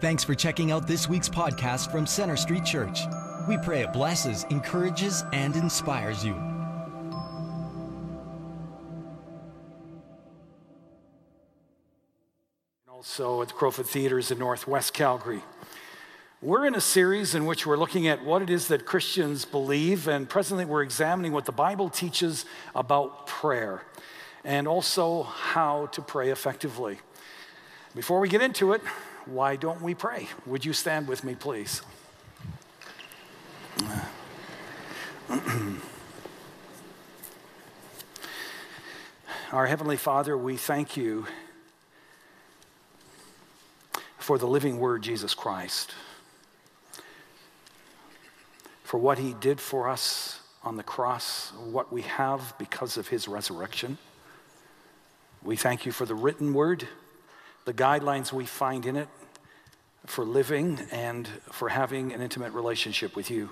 Thanks for checking out this week's podcast from Center Street Church. We pray it blesses, encourages, and inspires you. Also at the Crowfoot Theaters in Northwest Calgary. We're in a series in which we're looking at what it is that Christians believe, and presently we're examining what the Bible teaches about prayer and also how to pray effectively. Before we get into it, why don't we pray? Would you stand with me, please? Our Heavenly Father, we thank you for the living Word, Jesus Christ for what he did for us on the cross, what we have because of his resurrection. We thank you for the written word, the guidelines we find in it for living and for having an intimate relationship with you.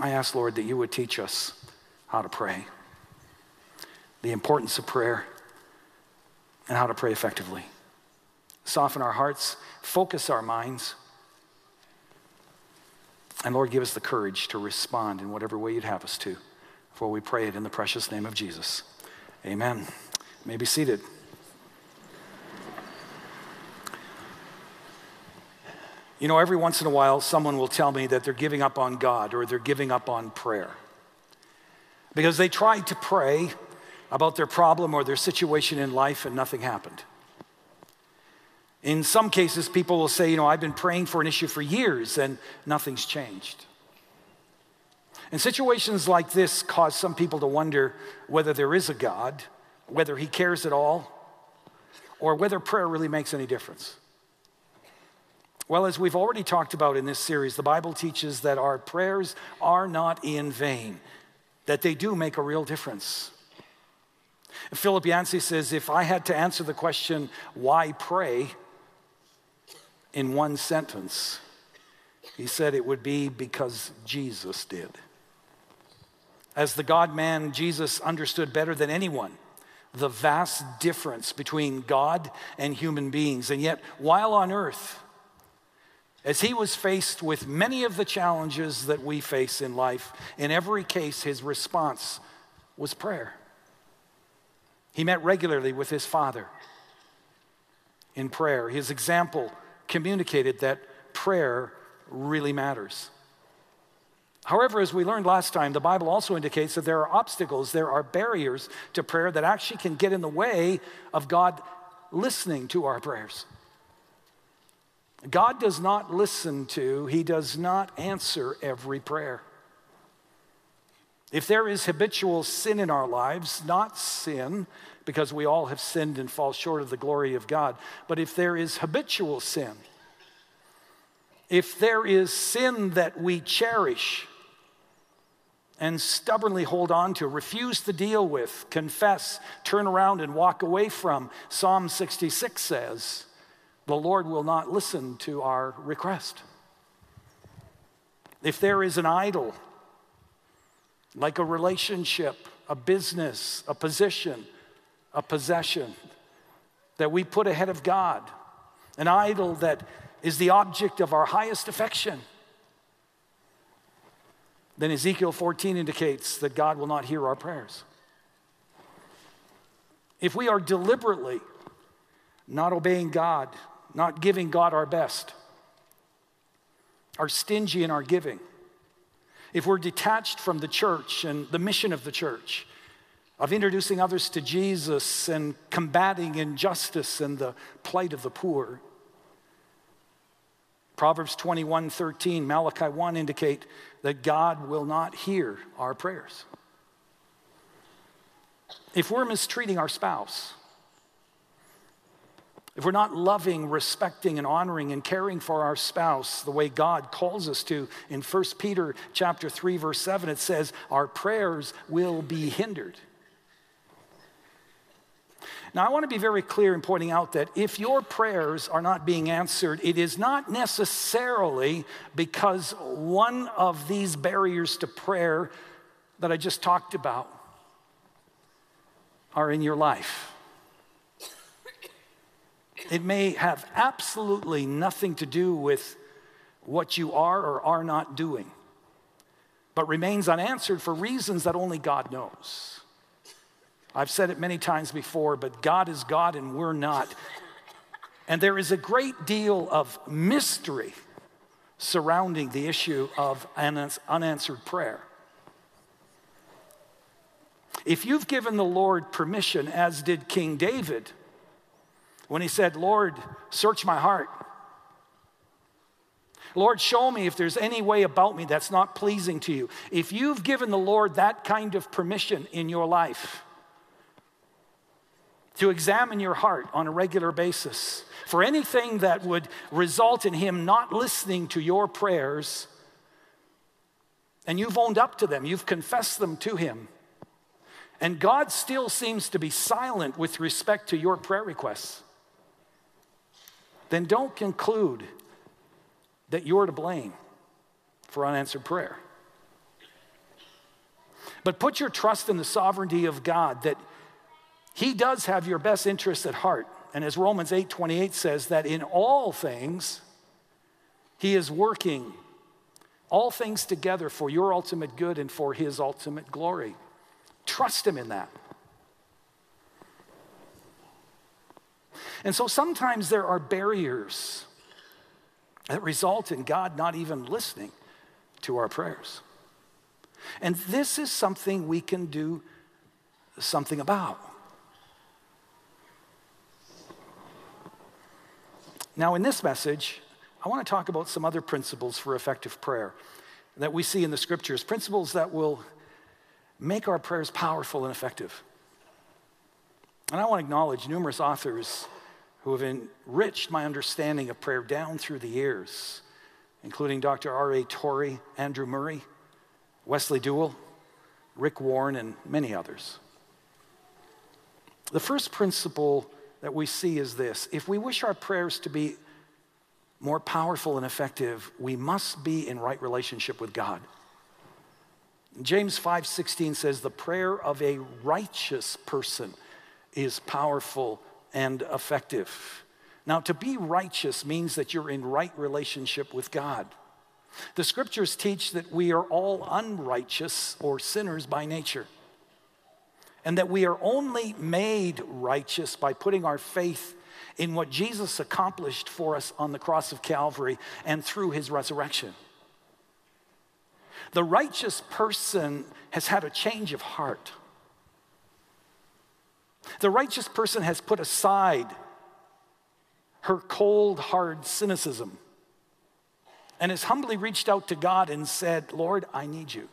I ask, Lord, that you would teach us how to pray, the importance of prayer, and how to pray effectively. Soften our hearts, focus our minds and Lord, give us the courage to respond in whatever way you'd have us to. For we pray it in the precious name of Jesus. Amen. You may be seated. You know, every once in a while, someone will tell me that they're giving up on God or they're giving up on prayer because they tried to pray about their problem or their situation in life and nothing happened. In some cases, people will say, you know, I've been praying for an issue for years and nothing's changed. And situations like this cause some people to wonder whether there is a God, whether He cares at all, or whether prayer really makes any difference. Well, as we've already talked about in this series, the Bible teaches that our prayers are not in vain, that they do make a real difference. Philip Yancey says, if I had to answer the question, why pray? in one sentence. He said it would be because Jesus did. As the God man, Jesus understood better than anyone the vast difference between God and human beings. And yet, while on earth, as he was faced with many of the challenges that we face in life, in every case, his response was prayer. He met regularly with his Father in prayer. His example communicated that prayer really matters. However, as we learned last time, the Bible also indicates that there are obstacles, there are barriers to prayer that actually can get in the way of God listening to our prayers. God does not listen to, He does not answer every prayer. If there is habitual sin in our lives, not sin, because we all have sinned and fall short of the glory of God. But if there is habitual sin, if there is sin that we cherish and stubbornly hold on to, refuse to deal with, confess, turn around, and walk away from, Psalm 66 says, the Lord will not listen to our request. If there is an idol, like a relationship, a business, a position, a possession that we put ahead of God, an idol that is the object of our highest affection, then Ezekiel 14 indicates that God will not hear our prayers. If we are deliberately not obeying God, not giving God our best, are stingy in our giving, if we're detached from the church and the mission of the church, of introducing others to Jesus and combating injustice and the plight of the poor. Proverbs 21 13, Malachi 1 indicate that God will not hear our prayers. If we're mistreating our spouse, if we're not loving, respecting, and honoring and caring for our spouse the way God calls us to in 1 Peter chapter 3, verse 7, it says, our prayers will be hindered. Now, I want to be very clear in pointing out that if your prayers are not being answered, it is not necessarily because one of these barriers to prayer that I just talked about are in your life. It may have absolutely nothing to do with what you are or are not doing, but remains unanswered for reasons that only God knows. I've said it many times before, but God is God and we're not. And there is a great deal of mystery surrounding the issue of an unanswered prayer. If you've given the Lord permission, as did King David, when he said, Lord, search my heart. Lord, show me if there's any way about me that's not pleasing to you. If you've given the Lord that kind of permission in your life to examine your heart on a regular basis for anything that would result in Him not listening to your prayers, and you've owned up to them, you've confessed them to Him, and God still seems to be silent with respect to your prayer requests then don't conclude that you're to blame for unanswered prayer. But put your trust in the sovereignty of God that He does have your best interests at heart. And as Romans 8 28 says, that in all things, He is working all things together for your ultimate good and for His ultimate glory. Trust Him in that. And so sometimes there are barriers that result in God not even listening to our prayers. And this is something we can do something about. Now, in this message, I want to talk about some other principles for effective prayer that we see in the scriptures, principles that will make our prayers powerful and effective. And I want to acknowledge numerous authors who have enriched my understanding of prayer down through the years, including Dr. R.A. Torrey, Andrew Murray, Wesley Duewel, Rick Warren, and many others. The first principle that we see is this if we wish our prayers to be more powerful and effective, we must be in right relationship with God. James 5:16 says the prayer of a righteous person is powerful and effective. Now, to be righteous means that you're in right relationship with God. The scriptures teach that we are all unrighteous or sinners by nature, and that we are only made righteous by putting our faith in what Jesus accomplished for us on the cross of Calvary and through his resurrection. The righteous person has had a change of heart. The righteous person has put aside her cold, hard cynicism and has humbly reached out to God and said, Lord, I need you.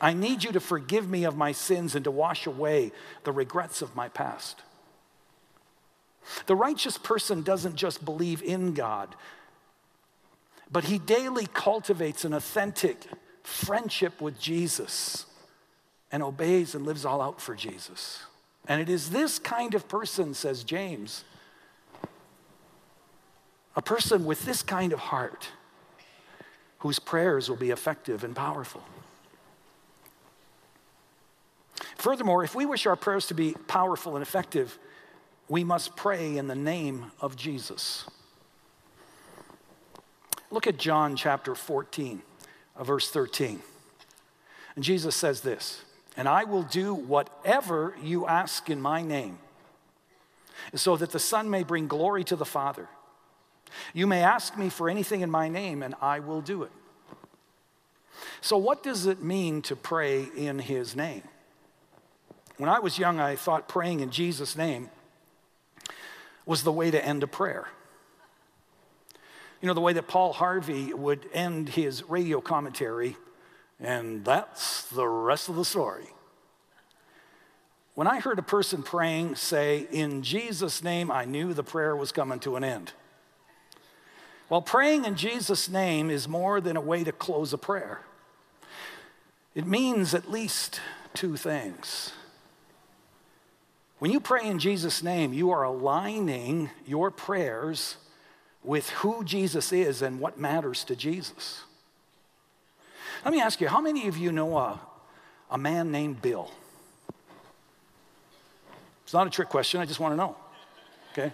I need you to forgive me of my sins and to wash away the regrets of my past. The righteous person doesn't just believe in God, but he daily cultivates an authentic friendship with Jesus and obeys and lives all out for Jesus. And it is this kind of person, says James, a person with this kind of heart whose prayers will be effective and powerful. Furthermore, if we wish our prayers to be powerful and effective, we must pray in the name of Jesus. Look at John chapter 14, uh, verse 13. And Jesus says this and I will do whatever you ask in my name, so that the Son may bring glory to the Father. You may ask me for anything in my name, and I will do it. So, what does it mean to pray in his name? When I was young, I thought praying in Jesus' name was the way to end a prayer. You know, the way that Paul Harvey would end his radio commentary and that's the rest of the story. When I heard a person praying say, In Jesus' name, I knew the prayer was coming to an end. Well, praying in Jesus' name is more than a way to close a prayer, it means at least two things. When you pray in Jesus' name, you are aligning your prayers with who Jesus is and what matters to Jesus. Let me ask you, how many of you know a, a man named Bill? It's not a trick question, I just want to know. Okay?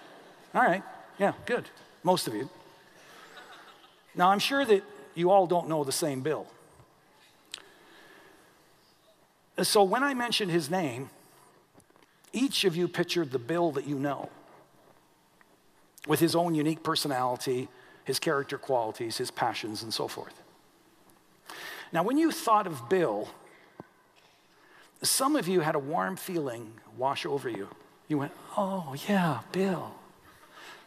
All right. Yeah, good. Most of you. Now, I'm sure that you all don't know the same Bill. So when I mentioned his name, each of you pictured the Bill that you know with his own unique personality, his character qualities, his passions, and so forth. Now, when you thought of Bill, some of you had a warm feeling wash over you. You went, Oh, yeah, Bill.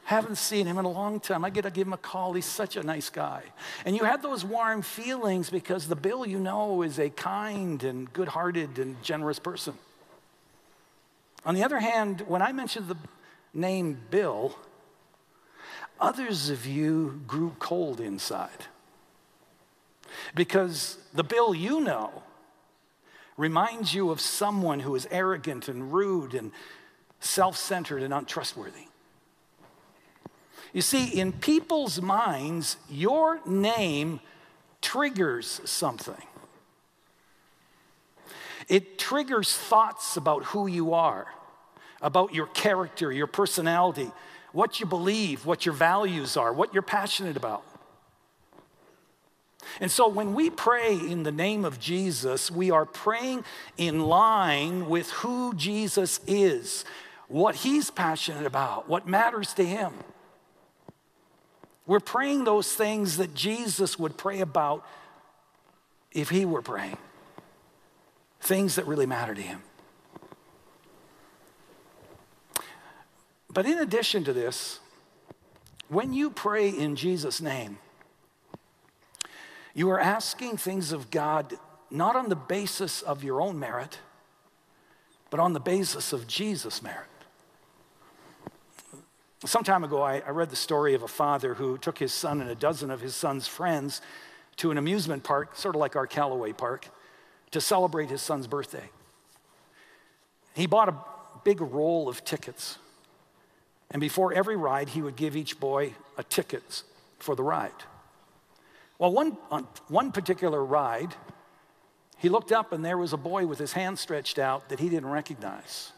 Haven't seen him in a long time. I get to give him a call. He's such a nice guy. And you had those warm feelings because the Bill you know is a kind and good hearted and generous person. On the other hand, when I mentioned the name Bill, others of you grew cold inside. Because the Bill you know reminds you of someone who is arrogant and rude and self centered and untrustworthy. You see, in people's minds, your name triggers something. It triggers thoughts about who you are, about your character, your personality, what you believe, what your values are, what you're passionate about. And so when we pray in the name of Jesus, we are praying in line with who Jesus is, what he's passionate about, what matters to him. We're praying those things that Jesus would pray about if he were praying, things that really matter to him. But in addition to this, when you pray in Jesus' name, you are asking things of God not on the basis of your own merit, but on the basis of Jesus' merit. Some time ago, I, I, read the story of a father who took his son and a dozen of his son's friends to an amusement park, sort of like our Calaway Park, to celebrate his son's birthday. He bought a big roll of tickets, and before every ride, he would give each boy a ticket for the ride. Well, one, on one particular ride, he looked up and there was a boy with his hand stretched out that he didn't recognize.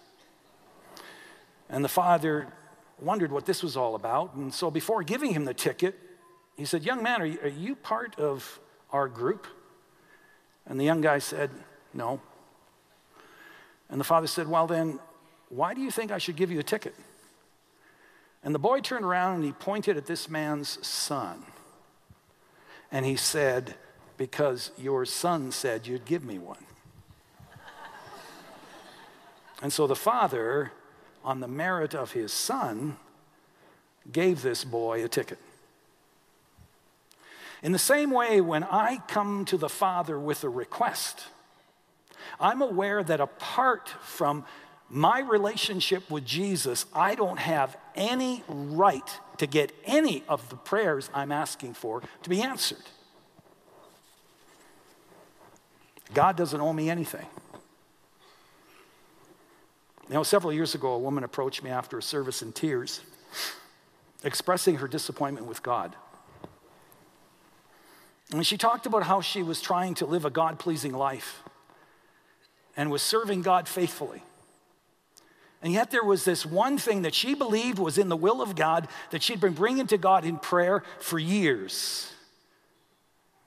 And the father wondered what this was all about. And so before giving him the ticket, he said, Young man, are you, are you part of our group? And the young guy said, No. And the father said, Well, then, why do you think I should give you a ticket? And the boy turned around and he pointed at this man's son. And he said, Because your son said you'd give me one. and so the father on the merit of his son, gave this boy a ticket. In the same way, when I come to the Father with a request, I'm aware that apart from my relationship with Jesus, I don't have any right to get any of the prayers I'm asking for to be answered. God doesn't owe me anything. You know, several years ago, a woman approached me after a service in tears, expressing her disappointment with God. And she talked about how she was trying to live a God pleasing life and was serving God faithfully. And yet, there was this one thing that she believed was in the will of God that she'd been bringing to God in prayer for years.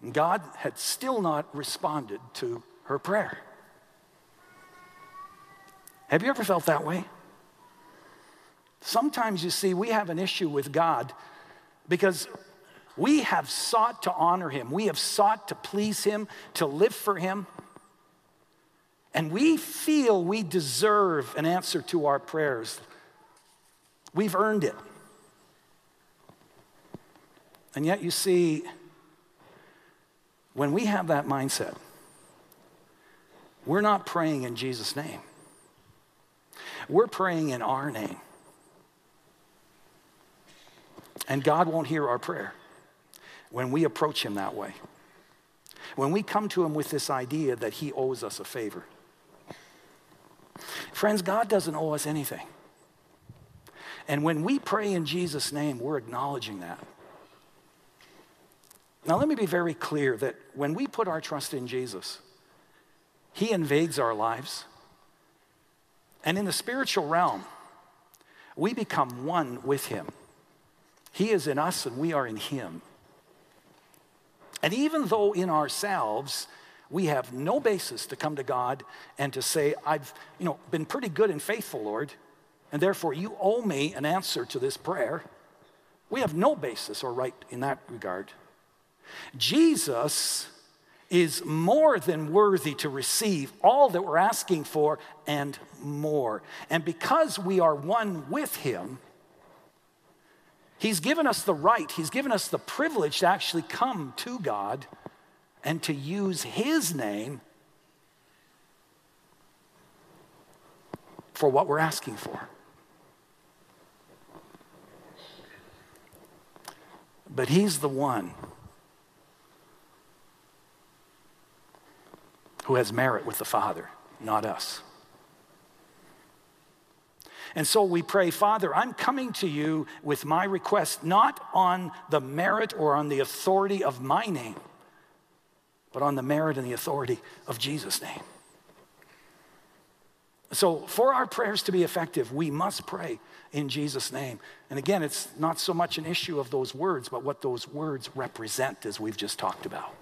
And God had still not responded to her prayer. Have you ever felt that way? Sometimes you see, we have an issue with God because we have sought to honor Him, we have sought to please Him, to live for Him. And we feel we deserve an answer to our prayers. We've earned it. And yet, you see, when we have that mindset, we're not praying in Jesus' name. We're praying in our name. And God won't hear our prayer when we approach Him that way. When we come to Him with this idea that He owes us a favor. Friends, God doesn't owe us anything. And when we pray in Jesus' name, we're acknowledging that. Now, let me be very clear that when we put our trust in Jesus, He invades our lives. And in the spiritual realm, we become one with Him. He is in us and we are in Him. And even though in ourselves we have no basis to come to God and to say, I've you know, been pretty good and faithful, Lord, and therefore you owe me an answer to this prayer. We have no basis or right in that regard. Jesus is more than worthy to receive all that we're asking for and more. And because we are one with Him, He's given us the right, He's given us the privilege to actually come to God and to use His name for what we're asking for. But He's the one who has merit with the Father, not us. And so we pray, Father, I'm coming to you with my request, not on the merit or on the authority of my name, but on the merit and the authority of Jesus' name. So, for our prayers to be effective, we must pray in Jesus' name. And again, it's not so much an issue of those words, but what those words represent, as we've just talked about.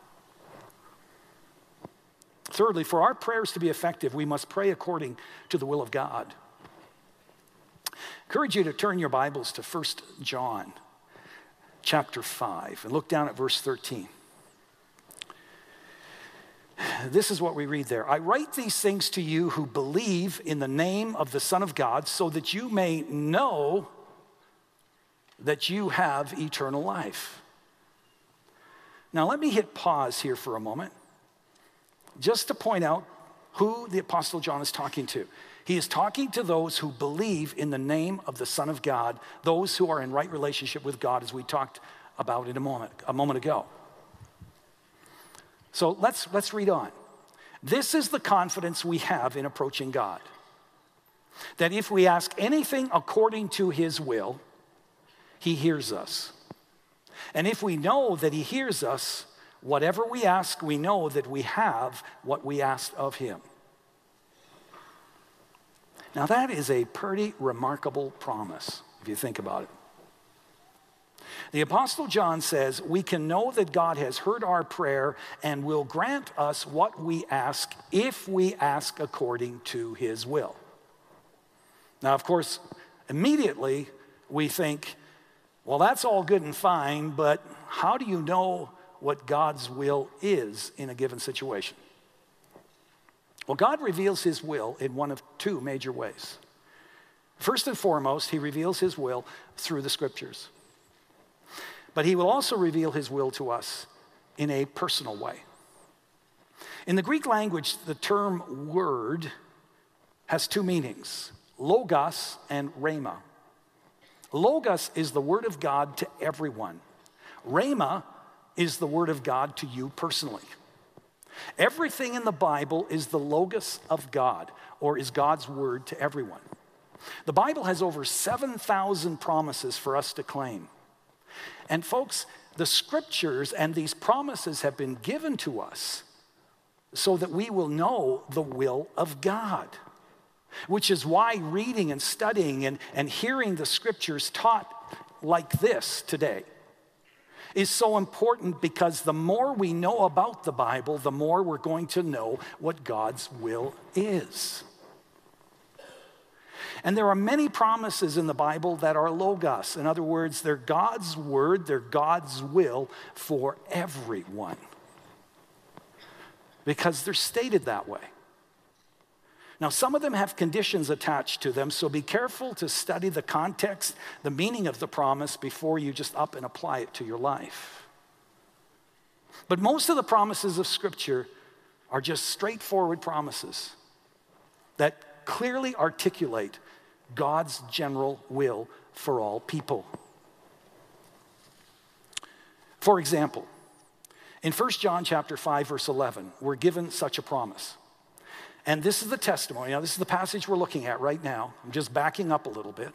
Thirdly, for our prayers to be effective, we must pray according to the will of God. I encourage you to turn your Bibles to 1 John chapter 5 and look down at verse 13. This is what we read there. I write these things to you who believe in the name of the Son of God so that you may know that you have eternal life. Now, let me hit pause here for a moment just to point out who the Apostle John is talking to. He is talking to those who believe in the name of the Son of God, those who are in right relationship with God, as we talked about in a moment, a moment ago. So let's, let's read on. This is the confidence we have in approaching God that if we ask anything according to his will, he hears us. And if we know that he hears us, Whatever we ask, we know that we have what we asked of him. Now, that is a pretty remarkable promise, if you think about it. The Apostle John says, We can know that God has heard our prayer and will grant us what we ask if we ask according to his will. Now, of course, immediately we think, Well, that's all good and fine, but how do you know what God's will is in a given situation? Well, God reveals his will in one of two major ways. First and foremost, he reveals his will through the scriptures. But he will also reveal his will to us in a personal way. In the Greek language, the term word has two meanings logos and rhema. Logos is the word of God to everyone. Rhema is the Word of God to you personally. Everything in the Bible is the Logos of God, or is God's Word to everyone. The Bible has over 7,000 promises for us to claim. And, folks, the scriptures and these promises have been given to us so that we will know the will of God. Which is why reading and studying and, and hearing the scriptures taught like this today is so important because the more we know about the Bible, the more we're going to know what God's will is. And there are many promises in the Bible that are logos. In other words, they're God's word, they're God's will for everyone. Because they're stated that way. Now, some of them have conditions attached to them, so be careful to study the context, the meaning of the promise before you just up and apply it to your life. But most of the promises of Scripture are just straightforward promises that clearly articulate God's general will for all people. For example, in 1 John chapter 5 verse 11, we're given such a promise. And this is the testimony. Now, this is the passage we're looking at right now. I'm just backing up a little bit.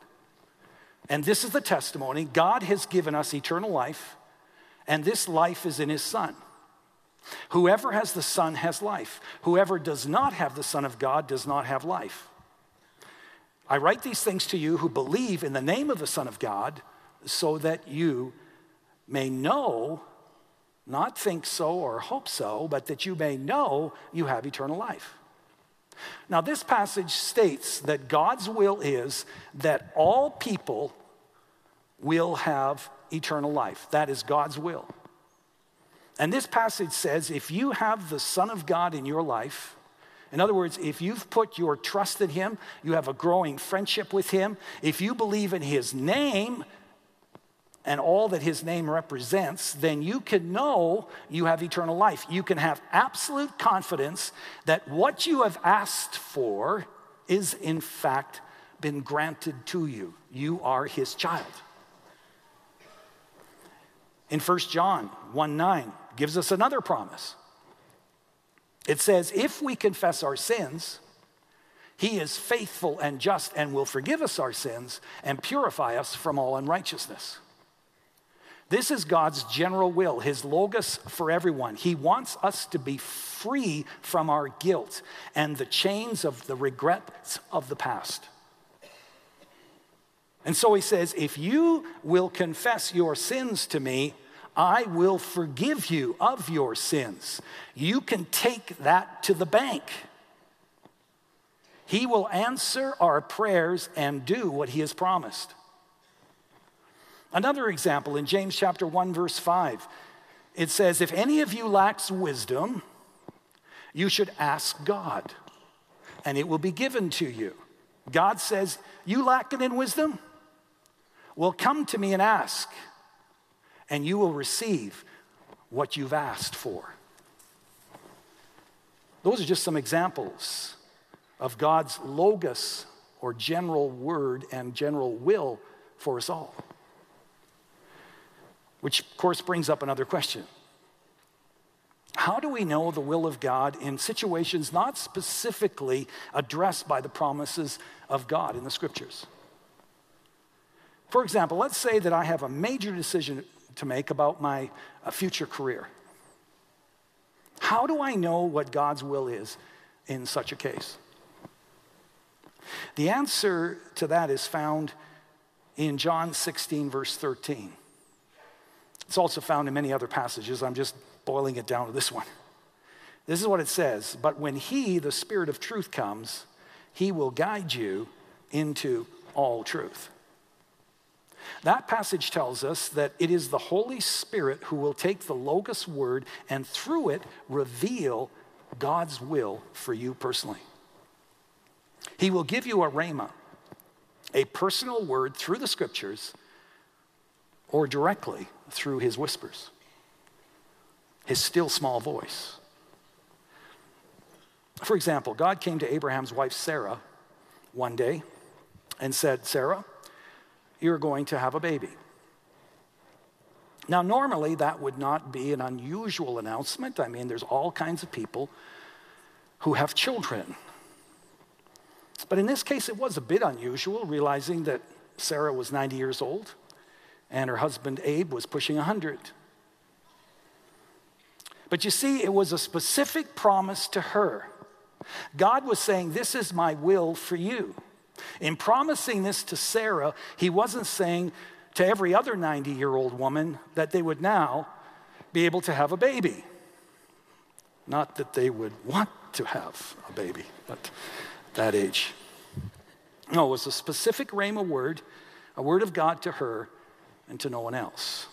And this is the testimony God has given us eternal life, and this life is in His Son. Whoever has the Son has life. Whoever does not have the Son of God does not have life. I write these things to you who believe in the name of the Son of God, so that you may know, not think so or hope so, but that you may know you have eternal life. Now, this passage states that God's will is that all people will have eternal life. That is God's will. And this passage says if you have the Son of God in your life, in other words, if you've put your trust in Him, you have a growing friendship with Him, if you believe in His name and all that His name represents, then you can know you have eternal life. You can have absolute confidence that what you have asked for is, in fact, been granted to you. You are His child. In 1 John 1 9 gives us another promise. It says, If we confess our sins, he is faithful and just and will forgive us our sins and purify us from all unrighteousness. This is God's general will, his logos for everyone. He wants us to be free from our guilt and the chains of the regrets of the past. And so he says, If you will confess your sins to me, I will forgive you of your sins. You can take that to the bank. He will answer our prayers and do what he has promised. Another example in James chapter 1 verse 5. It says, "If any of you lacks wisdom, you should ask God, and it will be given to you." God says, "You lack it in wisdom? Well, come to me and ask." And you will receive what you've asked for. Those are just some examples of God's logos or general word and general will for us all. Which, of course, brings up another question. How do we know the will of God in situations not specifically addressed by the promises of God in the scriptures? For example, let's say that I have a major decision to make about my uh, future career. How do I know what God's will is in such a case? The answer to that is found in John 16, verse 13. It's also found in many other passages. I'm just boiling it down to this one. This is what it says But when He, the Spirit of truth, comes, He will guide you into all truth. That passage tells us that it is the Holy Spirit who will take the Logos word and through it reveal God's will for you personally. He will give you a rhema, a personal word through the scriptures or directly through his whispers, his still small voice. For example, God came to Abraham's wife Sarah one day and said, Sarah, you're going to have a baby. Now, normally that would not be an unusual announcement. I mean, there's all kinds of people who have children. But in this case, it was a bit unusual, realizing that Sarah was 90 years old and her husband Abe was pushing 100. But you see, it was a specific promise to her. God was saying, This is my will for you. In promising this to Sarah, he wasn't saying to every other 90 year old woman that they would now be able to have a baby. Not that they would want to have a baby at that age. No, it was a specific rhema word, a word of God to her and to no one else.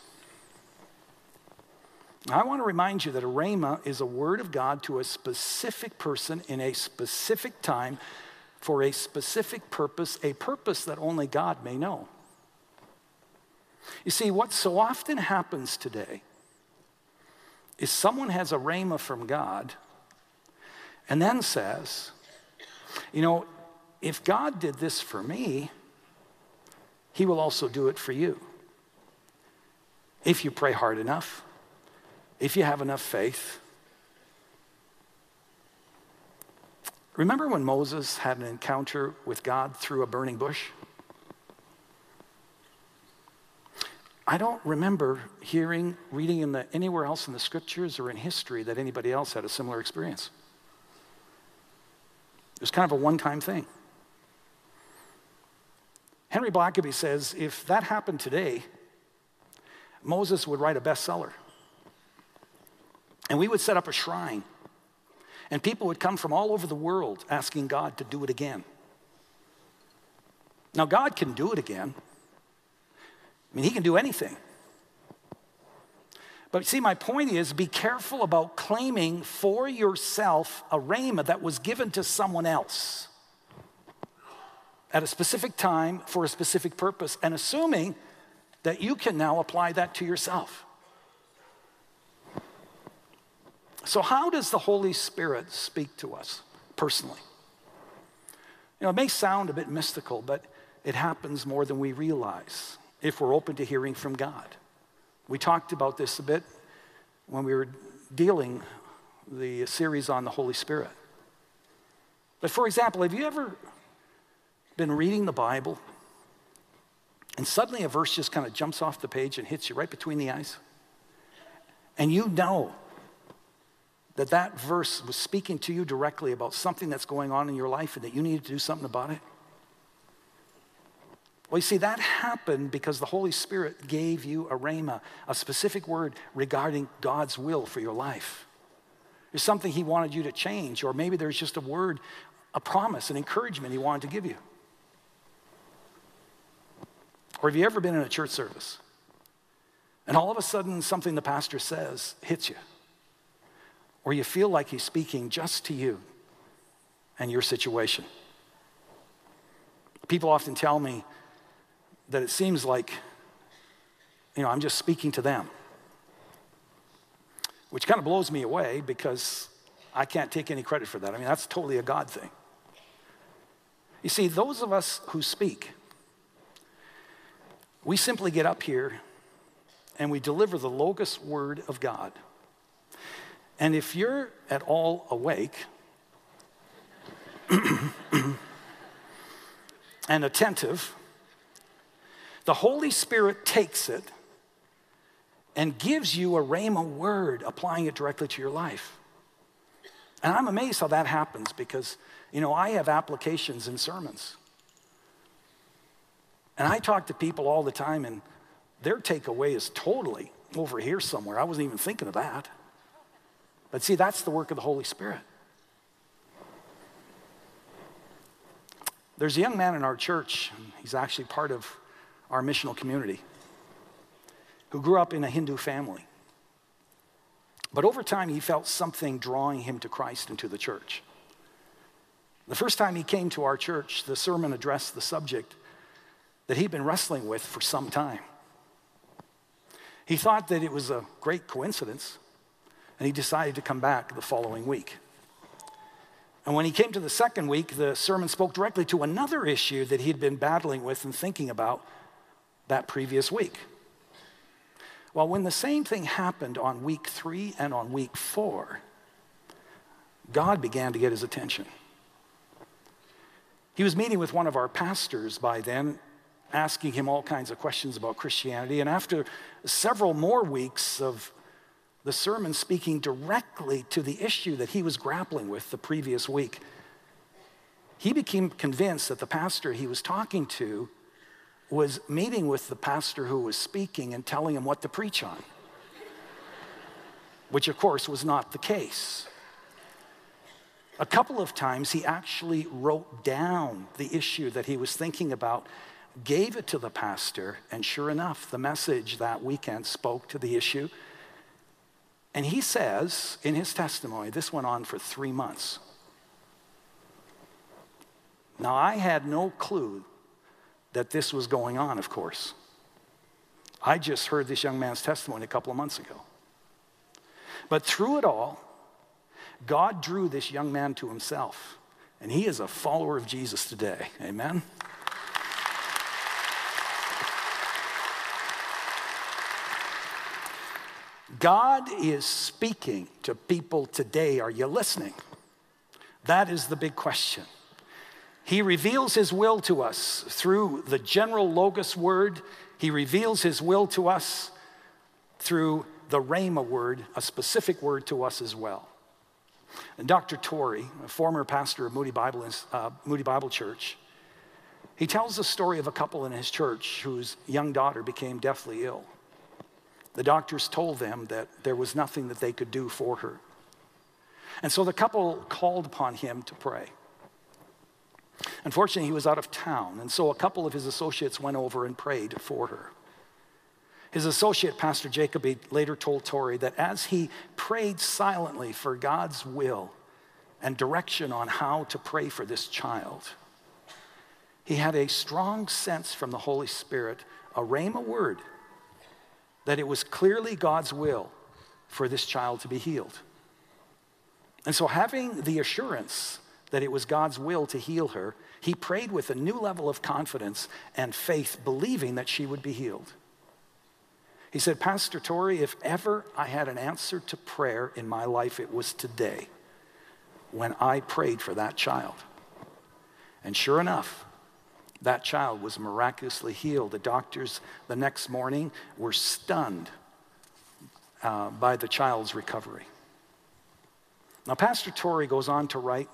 I want to remind you that a rhema is a word of God to a specific person in a specific time for a specific purpose, a purpose that only God may know. You see, what so often happens today is someone has a rhema from God and then says, you know, if God did this for me, he will also do it for you. If you pray hard enough, if you have enough faith, Remember when Moses had an encounter with God through a burning bush? I don't remember hearing, reading in the, anywhere else in the scriptures or in history that anybody else had a similar experience. It was kind of a one time thing. Henry Blackaby says if that happened today, Moses would write a bestseller. And we would set up a shrine. And people would come from all over the world asking God to do it again. Now, God can do it again. I mean, He can do anything. But see, my point is be careful about claiming for yourself a rhema that was given to someone else at a specific time for a specific purpose and assuming that you can now apply that to yourself. So, how does the Holy Spirit speak to us personally? You know, it may sound a bit mystical, but it happens more than we realize if we're open to hearing from God. We talked about this a bit when we were dealing the series on the Holy Spirit. But for example, have you ever been reading the Bible and suddenly a verse just kind of jumps off the page and hits you right between the eyes? And you know that that verse was speaking to you directly about something that's going on in your life and that you needed to do something about it? Well, you see, that happened because the Holy Spirit gave you a rhema, a specific word regarding God's will for your life. There's something He wanted you to change, or maybe there's just a word, a promise, an encouragement He wanted to give you. Or have you ever been in a church service and all of a sudden something the pastor says hits you? Or you feel like he's speaking just to you and your situation? People often tell me, that it seems like, you know, I'm just speaking to them. Which kind of blows me away because I can't take any credit for that. I mean, that's totally a God thing. You see, those of us who speak, we simply get up here and we deliver the logos word of God. And if you're at all awake and attentive, the Holy Spirit takes it and gives you a rhema word, applying it directly to your life. And I'm amazed how that happens because, you know, I have applications in sermons. And I talk to people all the time, and their takeaway is totally over here somewhere. I wasn't even thinking of that. But see, that's the work of the Holy Spirit. There's a young man in our church, he's actually part of our missional community, who grew up in a Hindu family. But over time, he felt something drawing him to Christ and to the church. The first time he came to our church, the sermon addressed the subject that he'd been wrestling with for some time. He thought that it was a great coincidence, and he decided to come back the following week. And when he came to the second week, the sermon spoke directly to another issue that he'd been battling with and thinking about that previous week. Well, when the same thing happened on week three and on week four, God began to get his attention. He was meeting with one of our pastors by then, asking him all kinds of questions about Christianity. And after several more weeks of the sermon speaking directly to the issue that he was grappling with the previous week, he became convinced that the pastor he was talking to was meeting with the pastor who was speaking and telling him what to preach on, which of course was not the case. A couple of times he actually wrote down the issue that he was thinking about, gave it to the pastor, and sure enough, the message that weekend spoke to the issue. And he says in his testimony, this went on for three months. Now, I had no clue that this was going on, of course. I just heard this young man's testimony a couple of months ago. But through it all, God drew this young man to himself, and he is a follower of Jesus today. Amen? God is speaking to people today. Are you listening? That is the big question. He reveals his will to us through the general Logos word. He reveals his will to us through the Rhema word, a specific word to us as well. And Dr. Torrey, a former pastor of Moody Bible, uh, Moody Bible Church, He tells the story of a couple in his church whose young daughter became deathly ill. The doctors told them that there was nothing that they could do for her. And so the couple called upon him to pray. Unfortunately, he was out of town, and so a couple of his associates went over and prayed for her. His associate, Pastor Jacoby, later told Tori that as he prayed silently for God's will and direction on how to pray for this child, he had a strong sense from the Holy Spirit, a rhema word, that it was clearly God's will for this child to be healed. And so, having the assurance that it was God's will to heal her, he prayed with a new level of confidence and faith, believing that she would be healed. He said, Pastor Tori, if ever I had an answer to prayer in my life, it was today when I prayed for that child. And sure enough, that child was miraculously healed. The doctors the next morning were stunned uh, by the child's recovery. Now, Pastor Tori goes on to write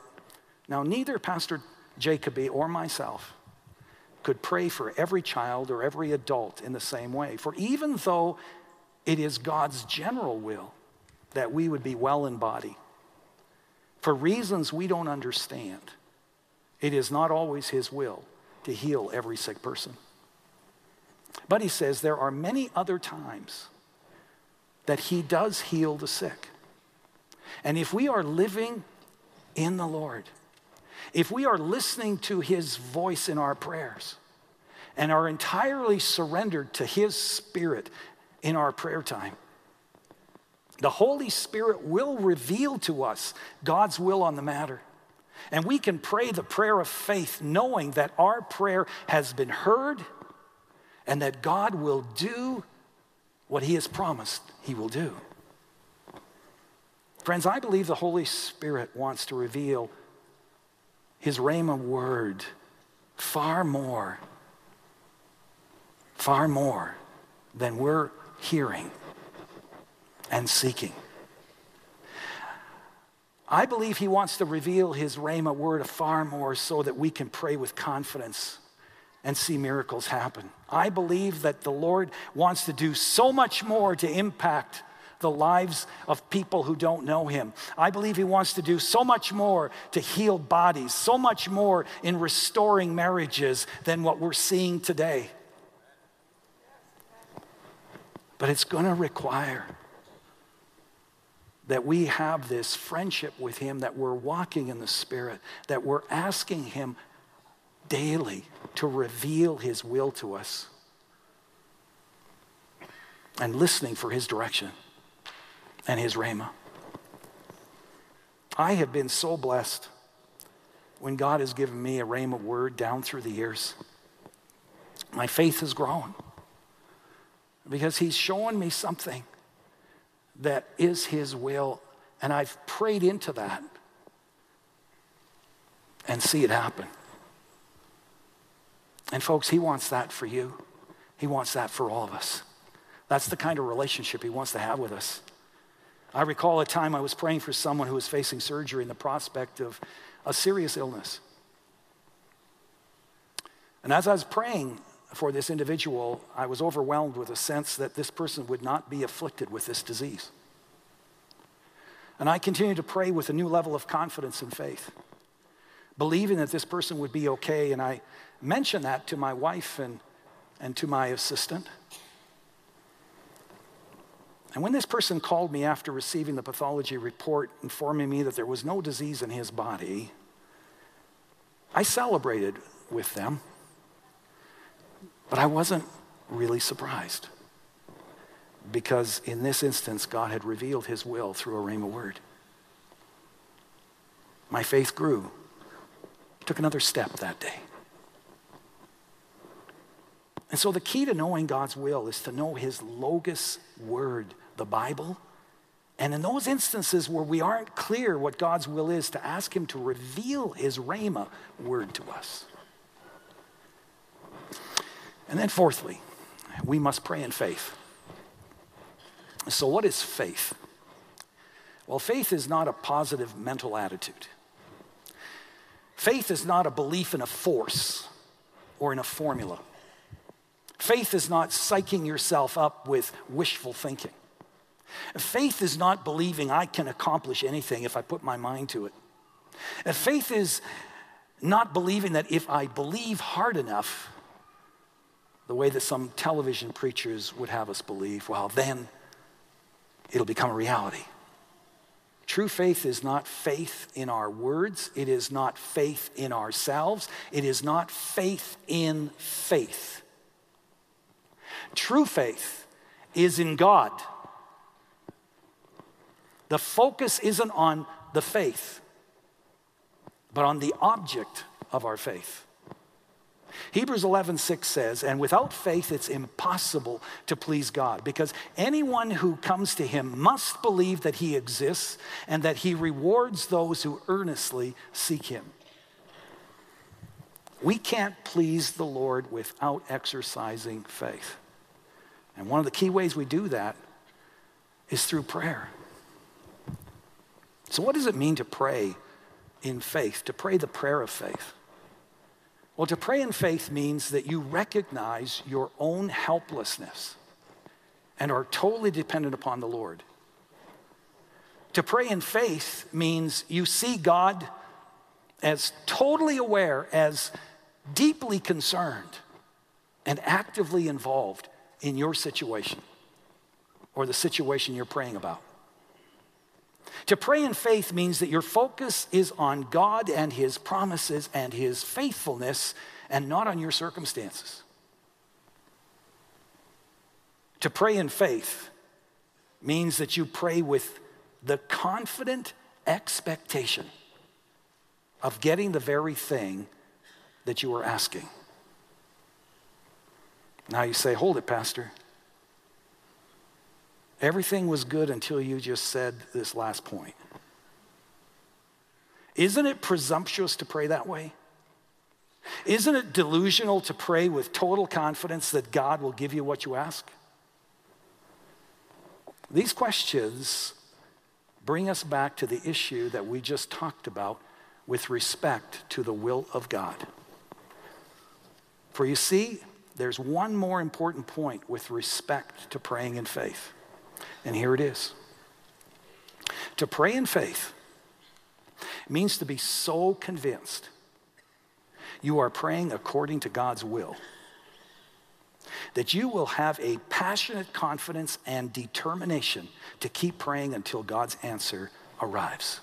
Now, neither Pastor Jacoby or myself could pray for every child or every adult in the same way. For even though it is God's general will that we would be well in body, for reasons we don't understand, it is not always His will to heal every sick person. But he says there are many other times that he does heal the sick. And if we are living in the Lord, if we are listening to his voice in our prayers and are entirely surrendered to his spirit in our prayer time, the Holy Spirit will reveal to us God's will on the matter. And we can pray the prayer of faith knowing that our prayer has been heard and that God will do what he has promised he will do. Friends, I believe the Holy Spirit wants to reveal his Rhema word far more, far more than we're hearing and seeking. I believe he wants to reveal his Rhema word far more so that we can pray with confidence and see miracles happen. I believe that the Lord wants to do so much more to impact the lives of people who don't know him. I believe he wants to do so much more to heal bodies, so much more in restoring marriages than what we're seeing today. But it's going to require that we have this friendship with him, that we're walking in the Spirit, that we're asking him daily to reveal his will to us and listening for his direction and his rhema. I have been so blessed when God has given me a rhema word down through the years. My faith has grown because he's showing me something that is his will, and I've prayed into that and see it happen. And folks, he wants that for you. He wants that for all of us. That's the kind of relationship he wants to have with us. I recall a time I was praying for someone who was facing surgery and the prospect of a serious illness. And as I was praying for this individual, I was overwhelmed with a sense that this person would not be afflicted with this disease. And I continued to pray with a new level of confidence and faith, believing that this person would be okay. And I mentioned that to my wife and, and to my assistant. And when this person called me after receiving the pathology report informing me that there was no disease in his body, I celebrated with them, but I wasn't really surprised. Because in this instance, God had revealed his will through a rhema word. My faith grew, took another step that day. And so the key to knowing God's will is to know his logos word the Bible. And in those instances where we aren't clear what God's will is, to ask Him to reveal His Rhema word to us. And then, fourthly, we must pray in faith. So, what is faith? Well, faith is not a positive mental attitude. Faith is not a belief in a force or in a formula. Faith is not psyching yourself up with wishful thinking. Faith is not believing I can accomplish anything if I put my mind to it. Faith is not believing that if I believe hard enough, the way that some television preachers would have us believe, well, then it'll become a reality. True faith is not faith in our words. It is not faith in ourselves. It is not faith in faith. True faith is in God. The focus isn't on the faith, but on the object of our faith. Hebrews 11:6 says, "And without faith it's impossible to please God, because anyone who comes to him must believe that he exists and that he rewards those who earnestly seek him." We can't please the Lord without exercising faith. And one of the key ways we do that is through prayer. So, what does it mean to pray in faith, to pray the prayer of faith? Well, to pray in faith means that you recognize your own helplessness and are totally dependent upon the Lord. To pray in faith means you see God as totally aware, as deeply concerned, and actively involved in your situation or the situation you're praying about. To pray in faith means that your focus is on God and His promises and His faithfulness and not on your circumstances. To pray in faith means that you pray with the confident expectation of getting the very thing that you are asking. Now you say, hold it, Pastor. Everything was good until you just said this last point. Isn't it presumptuous to pray that way? Isn't it delusional to pray with total confidence that God will give you what you ask? These questions bring us back to the issue that we just talked about with respect to the will of God. For you see, there's one more important point with respect to praying in faith. And here it is. To pray in faith means to be so convinced you are praying according to God's will that you will have a passionate confidence and determination to keep praying until God's answer arrives.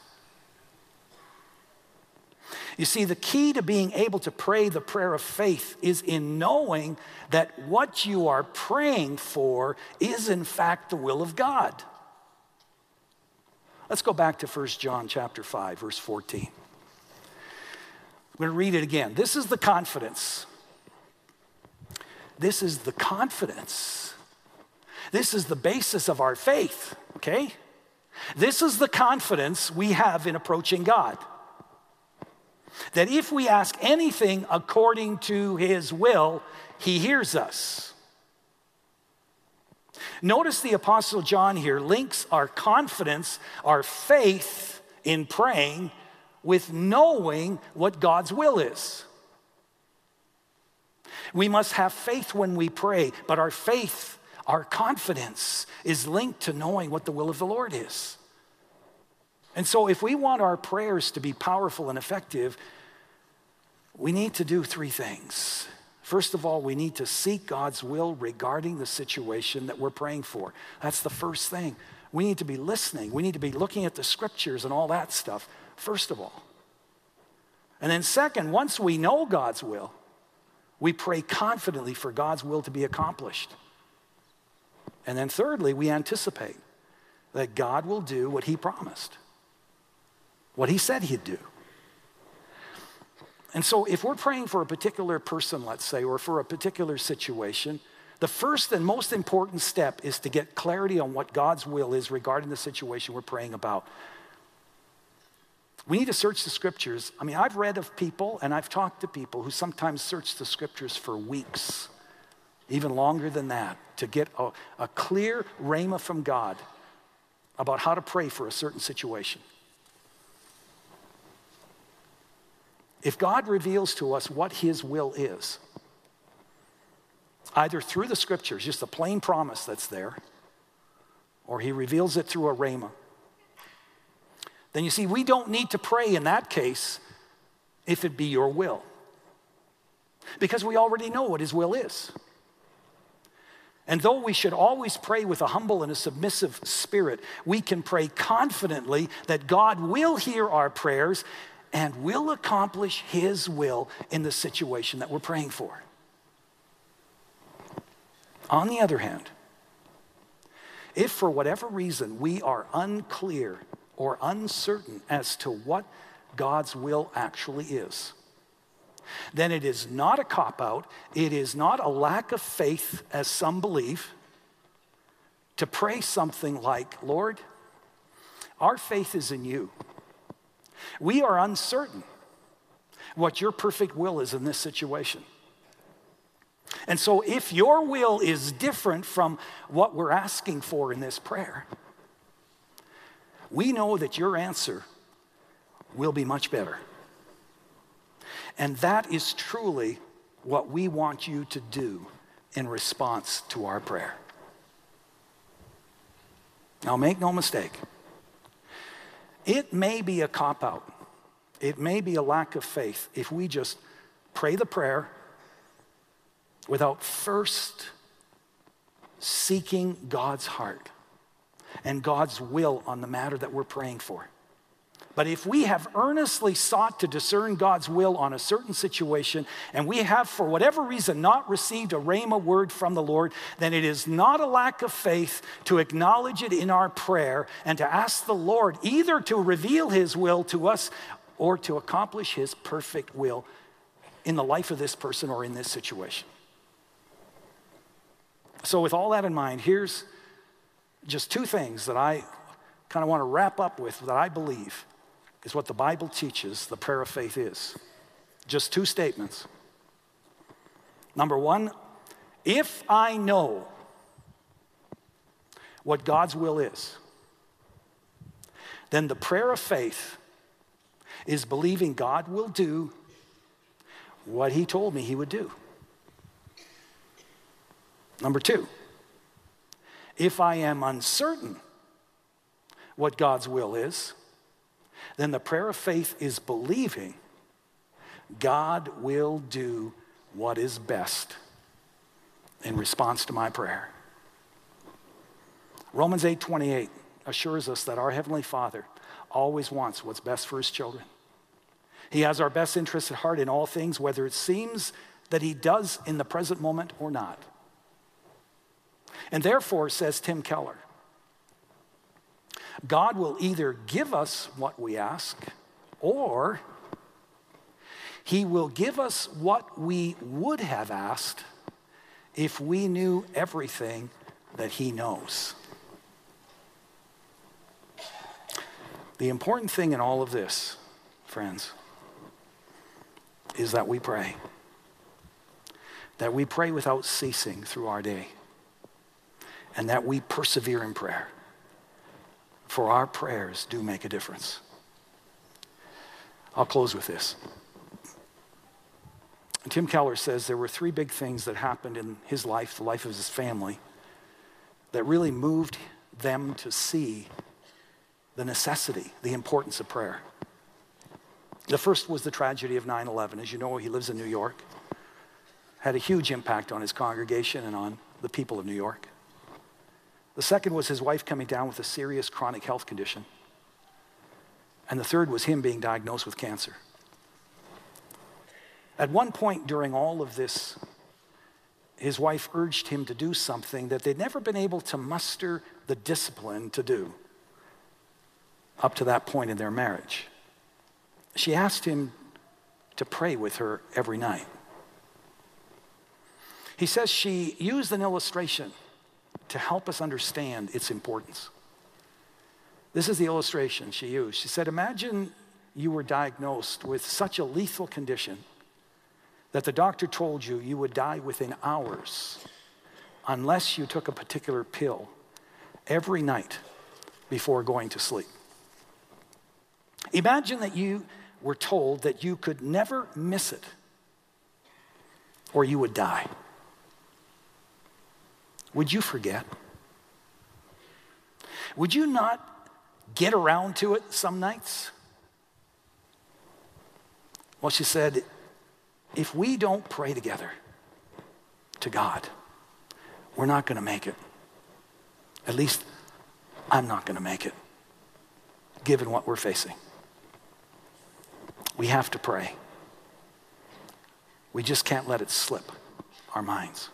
You see, the key to being able to pray the prayer of faith is in knowing that what you are praying for is in fact the will of God. Let's go back to 1 John chapter 5 verse 14. I'm going to read it again. This is the confidence. This is the confidence. This is the basis of our faith, okay? This is the confidence we have in approaching God that if we ask anything according to his will, he hears us. Notice the Apostle John here links our confidence, our faith in praying, with knowing what God's will is. We must have faith when we pray, but our faith, our confidence is linked to knowing what the will of the Lord is. And so, if we want our prayers to be powerful and effective, we need to do three things. First of all, we need to seek God's will regarding the situation that we're praying for. That's the first thing. We need to be listening. We need to be looking at the scriptures and all that stuff, first of all. And then, second, once we know God's will, we pray confidently for God's will to be accomplished. And then, thirdly, we anticipate that God will do what He promised what he said he'd do. And so, if we're praying for a particular person, let's say, or for a particular situation, the first and most important step is to get clarity on what God's will is regarding the situation we're praying about. We need to search the scriptures. I mean, I've read of people and I've talked to people who sometimes search the scriptures for weeks, even longer than that, to get a, a clear rhema from God about how to pray for a certain situation. If God reveals to us what His will is, either through the scriptures, just a plain promise that's there, or he reveals it through a rhema, then you see, we don't need to pray in that case if it be your will. Because we already know what his will is. And though we should always pray with a humble and a submissive spirit, we can pray confidently that God will hear our prayers and will accomplish his will in the situation that we're praying for. On the other hand, if for whatever reason we are unclear or uncertain as to what God's will actually is, then it is not a cop out, it is not a lack of faith, as some believe, to pray something like, Lord, our faith is in you. We are uncertain what your perfect will is in this situation. And so, if your will is different from what we're asking for in this prayer, we know that your answer will be much better. And that is truly what we want you to do in response to our prayer. Now, make no mistake, it may be a cop out, it may be a lack of faith if we just pray the prayer without first seeking God's heart and God's will on the matter that we're praying for. But if we have earnestly sought to discern God's will on a certain situation, and we have, for whatever reason, not received a rhema word from the Lord, then it is not a lack of faith to acknowledge it in our prayer and to ask the Lord either to reveal His will to us or to accomplish His perfect will in the life of this person or in this situation. So, with all that in mind, here's just two things that I kind of want to wrap up with that I believe is what the Bible teaches the prayer of faith is. Just two statements. Number one, if I know what God's will is, then the prayer of faith is believing God will do what He told me He would do. Number two, if I am uncertain what God's will is, then the prayer of faith is believing God will do what is best in response to my prayer. Romans 8:28 assures us that our heavenly Father always wants what's best for his children. He has our best interests at heart in all things whether it seems that he does in the present moment or not. And therefore says Tim Keller, God will either give us what we ask or he will give us what we would have asked if we knew everything that he knows. The important thing in all of this, friends, is that we pray. That we pray without ceasing through our day. And that we persevere in prayer for our prayers do make a difference. I'll close with this. Tim Keller says there were three big things that happened in his life, the life of his family, that really moved them to see the necessity, the importance of prayer. The first was the tragedy of 9 11. As you know, he lives in New York, had a huge impact on his congregation and on the people of New York. The second was his wife coming down with a serious chronic health condition. And the third was him being diagnosed with cancer. At one point during all of this, his wife urged him to do something that they'd never been able to muster the discipline to do up to that point in their marriage. She asked him to pray with her every night. He says she used an illustration to help us understand its importance. This is the illustration she used. She said, Imagine you were diagnosed with such a lethal condition that the doctor told you you would die within hours unless you took a particular pill every night before going to sleep. Imagine that you were told that you could never miss it or you would die. Would you forget? Would you not get around to it some nights? Well, she said, if we don't pray together to God, we're not going to make it. At least I'm not going to make it, given what we're facing. We have to pray. We just can't let it slip our minds.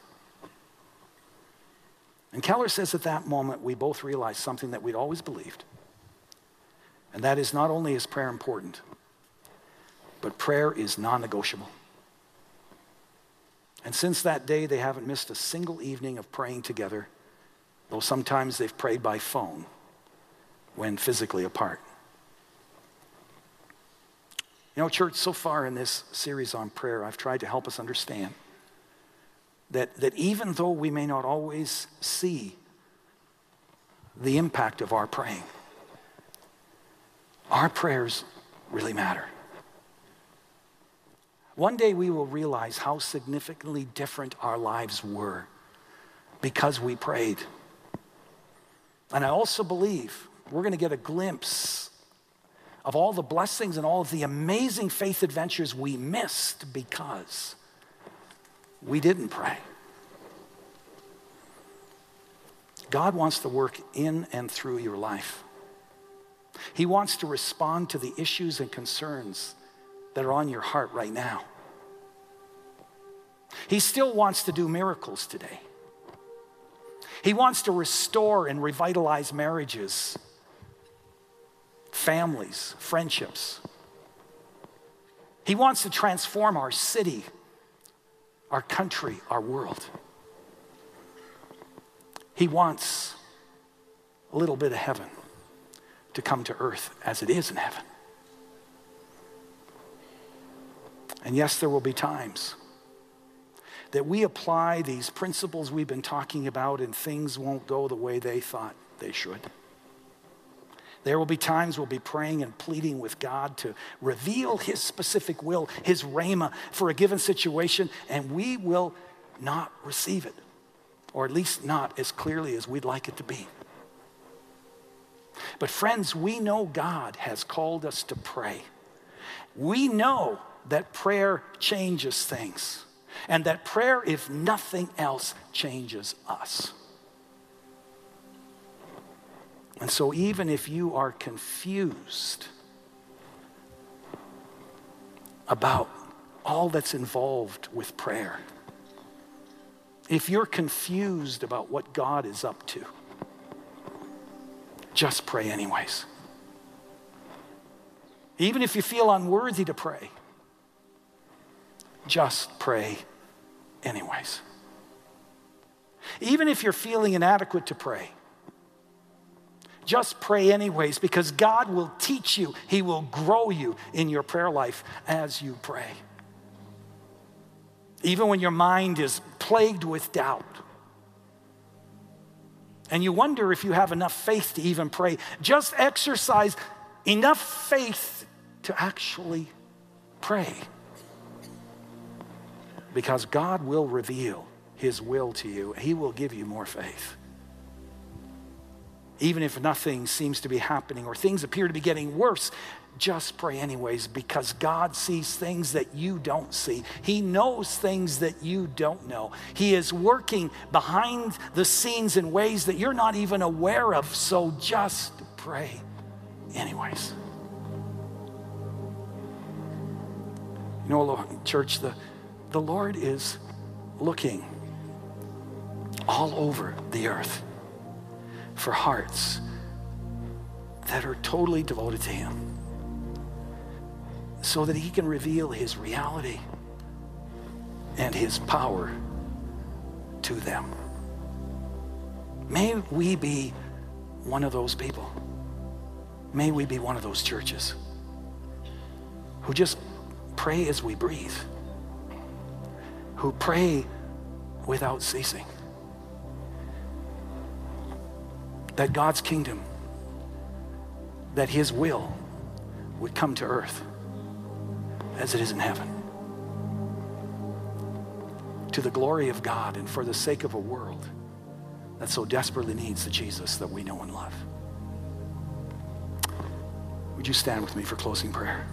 And Keller says at that moment, we both realized something that we'd always believed. And that is not only is prayer important, but prayer is non negotiable. And since that day, they haven't missed a single evening of praying together, though sometimes they've prayed by phone when physically apart. You know, church, so far in this series on prayer, I've tried to help us understand that, that even though we may not always see the impact of our praying, our prayers really matter. One day we will realize how significantly different our lives were because we prayed. And I also believe we're going to get a glimpse of all the blessings and all of the amazing faith adventures we missed because we didn't pray. God wants to work in and through your life. He wants to respond to the issues and concerns that are on your heart right now. He still wants to do miracles today. He wants to restore and revitalize marriages, families, friendships. He wants to transform our city our country, our world. He wants a little bit of heaven to come to earth as it is in heaven. And yes, there will be times that we apply these principles we've been talking about and things won't go the way they thought they should. There will be times we'll be praying and pleading with God to reveal His specific will, His rhema for a given situation, and we will not receive it, or at least not as clearly as we'd like it to be. But, friends, we know God has called us to pray. We know that prayer changes things, and that prayer, if nothing else, changes us. And so, even if you are confused about all that's involved with prayer, if you're confused about what God is up to, just pray anyways. Even if you feel unworthy to pray, just pray anyways. Even if you're feeling inadequate to pray, just pray anyways because God will teach you, He will grow you in your prayer life as you pray. Even when your mind is plagued with doubt. And you wonder if you have enough faith to even pray. Just exercise enough faith to actually pray. Because God will reveal His will to you, He will give you more faith even if nothing seems to be happening or things appear to be getting worse, just pray anyways because God sees things that you don't see. He knows things that you don't know. He is working behind the scenes in ways that you're not even aware of. So just pray anyways. You know, church, the, the Lord is looking all over the earth for hearts that are totally devoted to Him so that He can reveal His reality and His power to them. May we be one of those people. May we be one of those churches who just pray as we breathe, who pray without ceasing. That God's kingdom, that his will would come to earth as it is in heaven. To the glory of God and for the sake of a world that so desperately needs the Jesus that we know and love. Would you stand with me for closing prayer?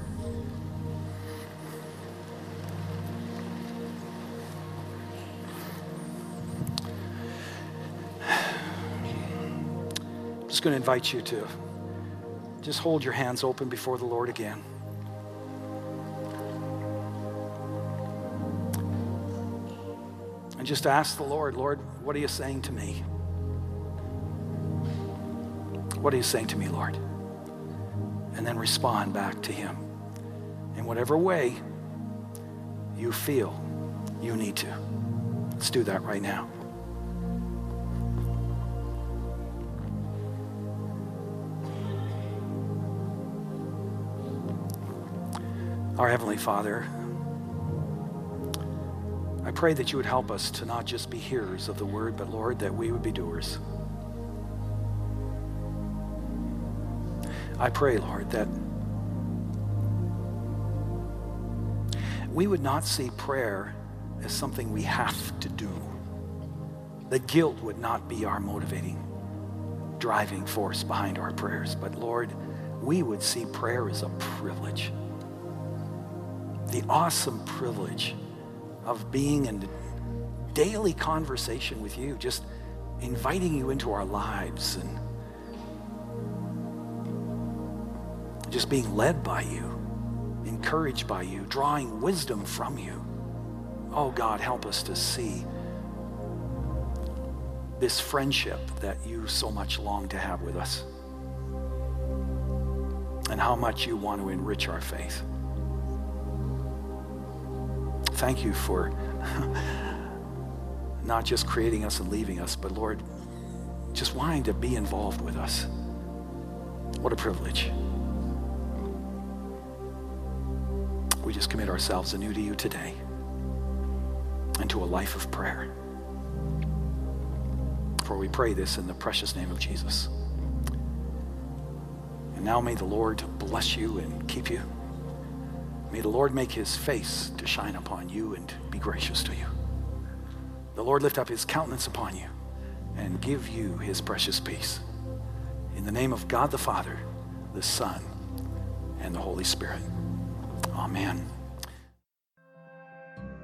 Going to invite you to just hold your hands open before the Lord again. And just ask the Lord, Lord, what are you saying to me? What are you saying to me, Lord? And then respond back to Him in whatever way you feel you need to. Let's do that right now. Our Heavenly Father, I pray that you would help us to not just be hearers of the word, but Lord, that we would be doers. I pray, Lord, that we would not see prayer as something we have to do. That guilt would not be our motivating, driving force behind our prayers. But Lord, we would see prayer as a privilege the awesome privilege of being in daily conversation with you, just inviting you into our lives and just being led by you, encouraged by you, drawing wisdom from you. Oh God, help us to see this friendship that you so much long to have with us and how much you want to enrich our faith thank you for not just creating us and leaving us, but Lord, just wanting to be involved with us. What a privilege. We just commit ourselves anew to you today and to a life of prayer. For we pray this in the precious name of Jesus. And now may the Lord bless you and keep you. May the Lord make his face to shine upon you and be gracious to you. The Lord lift up his countenance upon you and give you his precious peace. In the name of God the Father, the Son, and the Holy Spirit. Amen.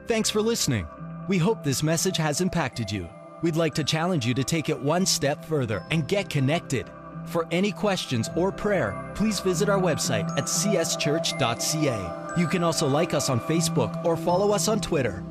Thanks for listening. We hope this message has impacted you. We'd like to challenge you to take it one step further and get connected. For any questions or prayer, please visit our website at cschurch.ca. You can also like us on Facebook or follow us on Twitter.